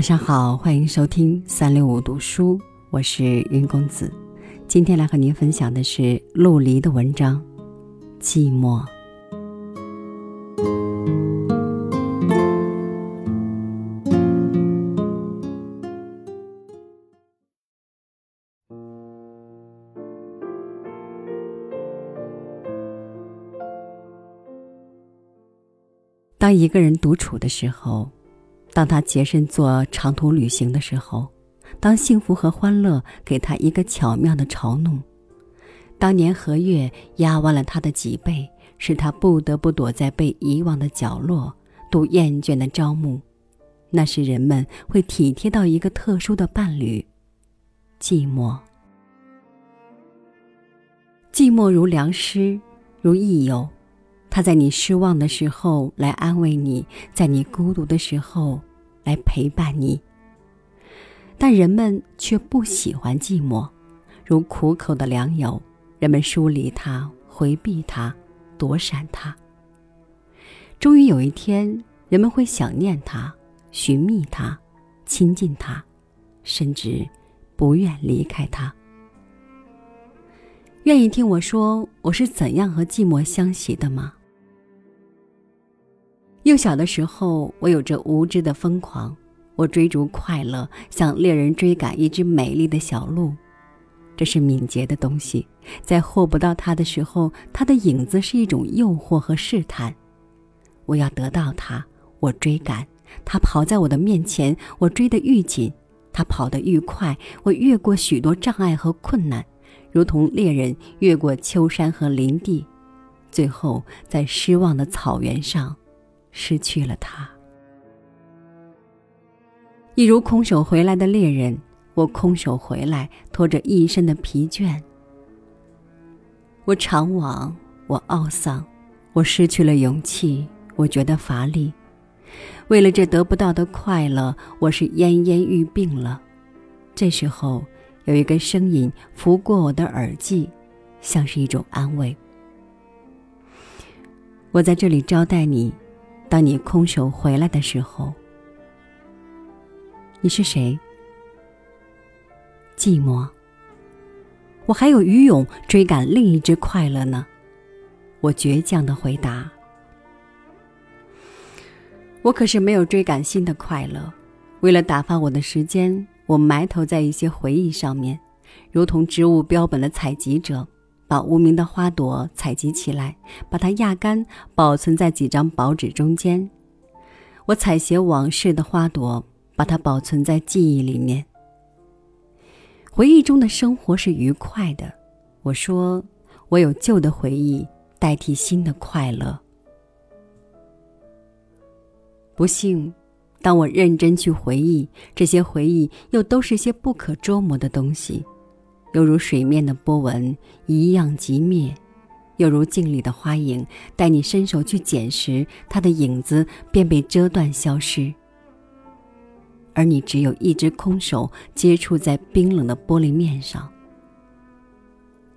晚上好，欢迎收听三六五读书，我是云公子。今天来和您分享的是陆离的文章《寂寞》。当一个人独处的时候，当他洁身做长途旅行的时候，当幸福和欢乐给他一个巧妙的嘲弄，当年和月压弯了他的脊背，使他不得不躲在被遗忘的角落，度厌倦的朝暮，那时人们会体贴到一个特殊的伴侣——寂寞。寂寞如良师，如益友。他在你失望的时候来安慰你，在你孤独的时候来陪伴你。但人们却不喜欢寂寞，如苦口的良友，人们疏离他，回避他，躲闪他。终于有一天，人们会想念他，寻觅他，亲近他，甚至不愿离开他。愿意听我说我是怎样和寂寞相习的吗？幼小的时候，我有着无知的疯狂，我追逐快乐，像猎人追赶一只美丽的小鹿。这是敏捷的东西，在获不到它的时候，它的影子是一种诱惑和试探。我要得到它，我追赶，它跑在我的面前，我追得愈紧，它跑得愈快，我越过许多障碍和困难，如同猎人越过秋山和林地，最后在失望的草原上。失去了他，一如空手回来的猎人，我空手回来，拖着一身的疲倦。我长往，我懊丧，我失去了勇气，我觉得乏力。为了这得不到的快乐，我是奄奄欲病了。这时候，有一个声音拂过我的耳际，像是一种安慰。我在这里招待你。当你空手回来的时候，你是谁？寂寞。我还有余勇追赶另一只快乐呢。我倔强的回答。我可是没有追赶新的快乐。为了打发我的时间，我埋头在一些回忆上面，如同植物标本的采集者。把无名的花朵采集起来，把它压干，保存在几张薄纸中间。我采撷往事的花朵，把它保存在记忆里面。回忆中的生活是愉快的。我说，我有旧的回忆代替新的快乐。不幸，当我认真去回忆，这些回忆又都是些不可捉摸的东西。犹如水面的波纹一样即灭，又如镜里的花影，待你伸手去捡时，它的影子便被遮断消失。而你只有一只空手接触在冰冷的玻璃面上。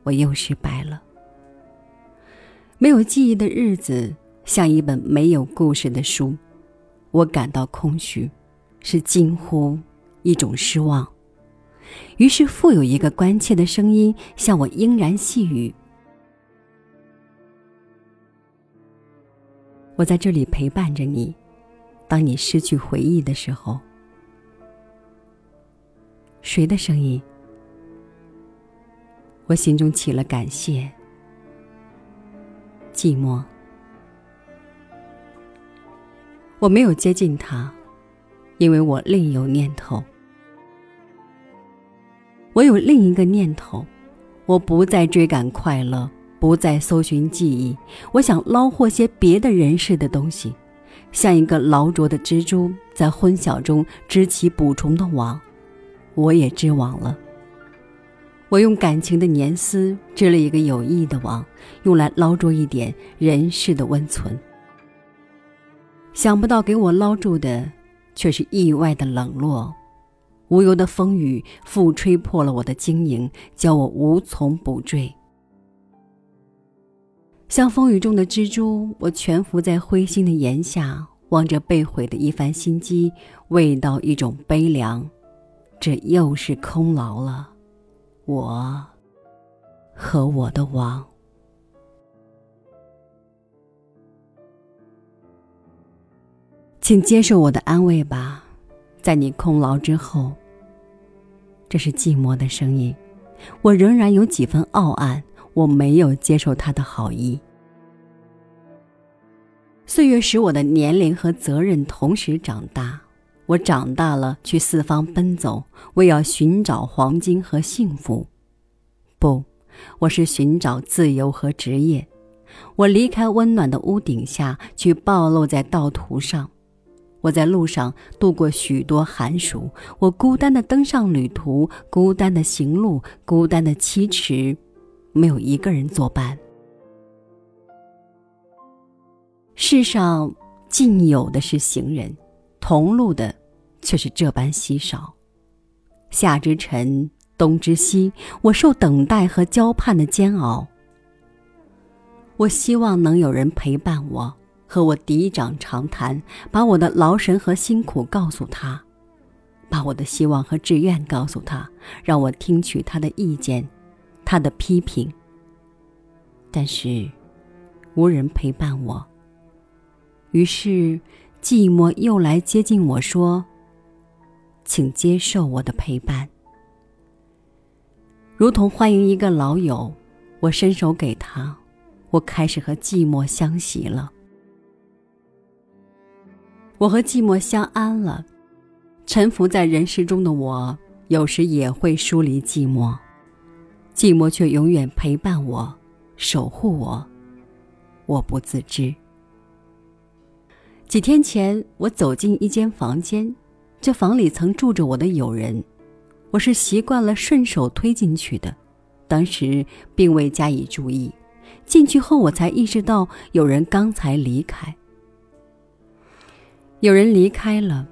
我又失败了。没有记忆的日子像一本没有故事的书，我感到空虚，是近乎一种失望。于是，复有一个关切的声音向我嫣然细语：“我在这里陪伴着你，当你失去回忆的时候。”谁的声音？我心中起了感谢。寂寞，我没有接近他，因为我另有念头。我有另一个念头，我不再追赶快乐，不再搜寻记忆，我想捞获些别的人世的东西，像一个牢着的蜘蛛在昏晓中织起捕虫的网，我也织网了。我用感情的粘丝织了一个有益的网，用来捞住一点人世的温存。想不到给我捞住的，却是意外的冷落。无由的风雨复吹破了我的晶莹，叫我无从补缀。像风雨中的蜘蛛，我蜷伏在灰心的檐下，望着被毁的一番心机，味道一种悲凉。这又是空劳了，我和我的王。请接受我的安慰吧，在你空劳之后。这是寂寞的声音，我仍然有几分傲岸，我没有接受他的好意。岁月使我的年龄和责任同时长大，我长大了，去四方奔走，为要寻找黄金和幸福。不，我是寻找自由和职业。我离开温暖的屋顶下去，暴露在道途上。我在路上度过许多寒暑，我孤单的登上旅途，孤单的行路，孤单的栖池，没有一个人作伴。世上尽有的是行人，同路的却是这般稀少。夏之晨，冬之夕，我受等待和交盼的煎熬。我希望能有人陪伴我。和我嫡长长谈，把我的劳神和辛苦告诉他，把我的希望和志愿告诉他，让我听取他的意见，他的批评。但是，无人陪伴我。于是，寂寞又来接近我说：“请接受我的陪伴。”如同欢迎一个老友，我伸手给他，我开始和寂寞相习了。我和寂寞相安了，沉浮在人世中的我，有时也会疏离寂寞，寂寞却永远陪伴我，守护我，我不自知。几天前，我走进一间房间，这房里曾住着我的友人，我是习惯了顺手推进去的，当时并未加以注意，进去后我才意识到有人刚才离开。有人离开了，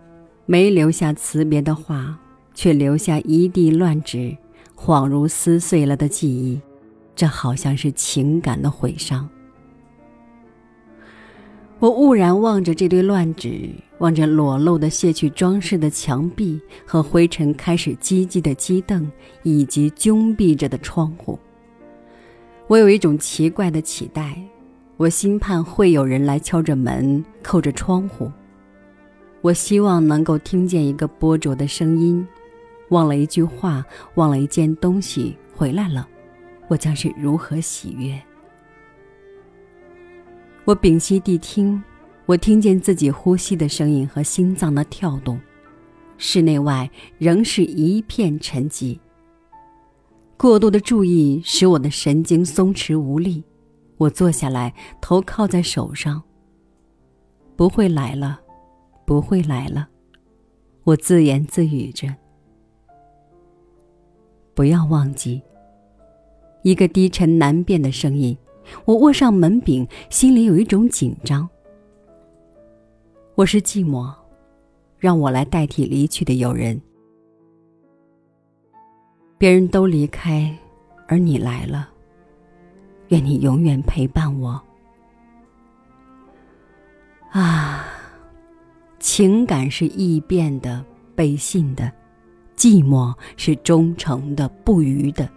没留下辞别的话，却留下一地乱纸，恍如撕碎了的记忆。这好像是情感的毁伤。我兀然望着这堆乱纸，望着裸露的卸去装饰的墙壁和灰尘开始积积的机凳，以及窘闭着的窗户。我有一种奇怪的期待，我心盼会有人来敲着门，扣着窗户。我希望能够听见一个波浊的声音，忘了一句话，忘了一件东西，回来了，我将是如何喜悦？我屏息谛听，我听见自己呼吸的声音和心脏的跳动，室内外仍是一片沉寂。过度的注意使我的神经松弛无力，我坐下来，头靠在手上。不会来了。不会来了，我自言自语着。不要忘记，一个低沉难辨的声音。我握上门柄，心里有一种紧张。我是寂寞，让我来代替离去的友人。别人都离开，而你来了。愿你永远陪伴我。啊。情感是易变的、背信的，寂寞是忠诚的、不渝的。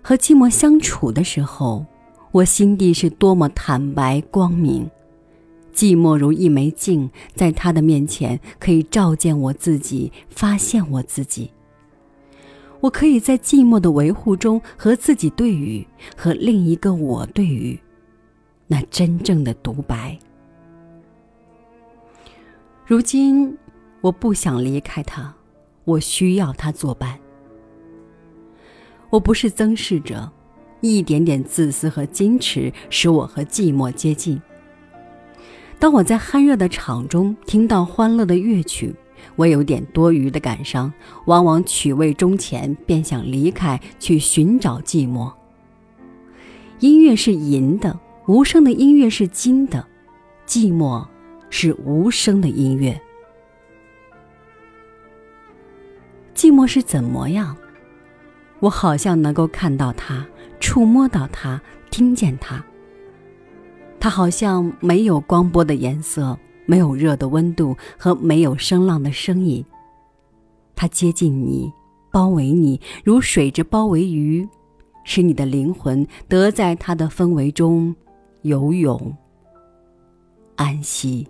和寂寞相处的时候，我心地是多么坦白光明。寂寞如一枚镜，在他的面前可以照见我自己，发现我自己。我可以在寂寞的维护中和自己对语，和另一个我对语，那真正的独白。如今，我不想离开他，我需要他作伴。我不是增事者，一点点自私和矜持使我和寂寞接近。当我在酣热的场中听到欢乐的乐曲，我有点多余的感伤，往往曲未终前便想离开，去寻找寂寞。音乐是银的，无声的音乐是金的，寂寞。是无声的音乐。寂寞是怎么样？我好像能够看到它，触摸到它，听见它。它好像没有光波的颜色，没有热的温度和没有声浪的声音。它接近你，包围你，如水之包围鱼，使你的灵魂得在它的氛围中游泳、安息。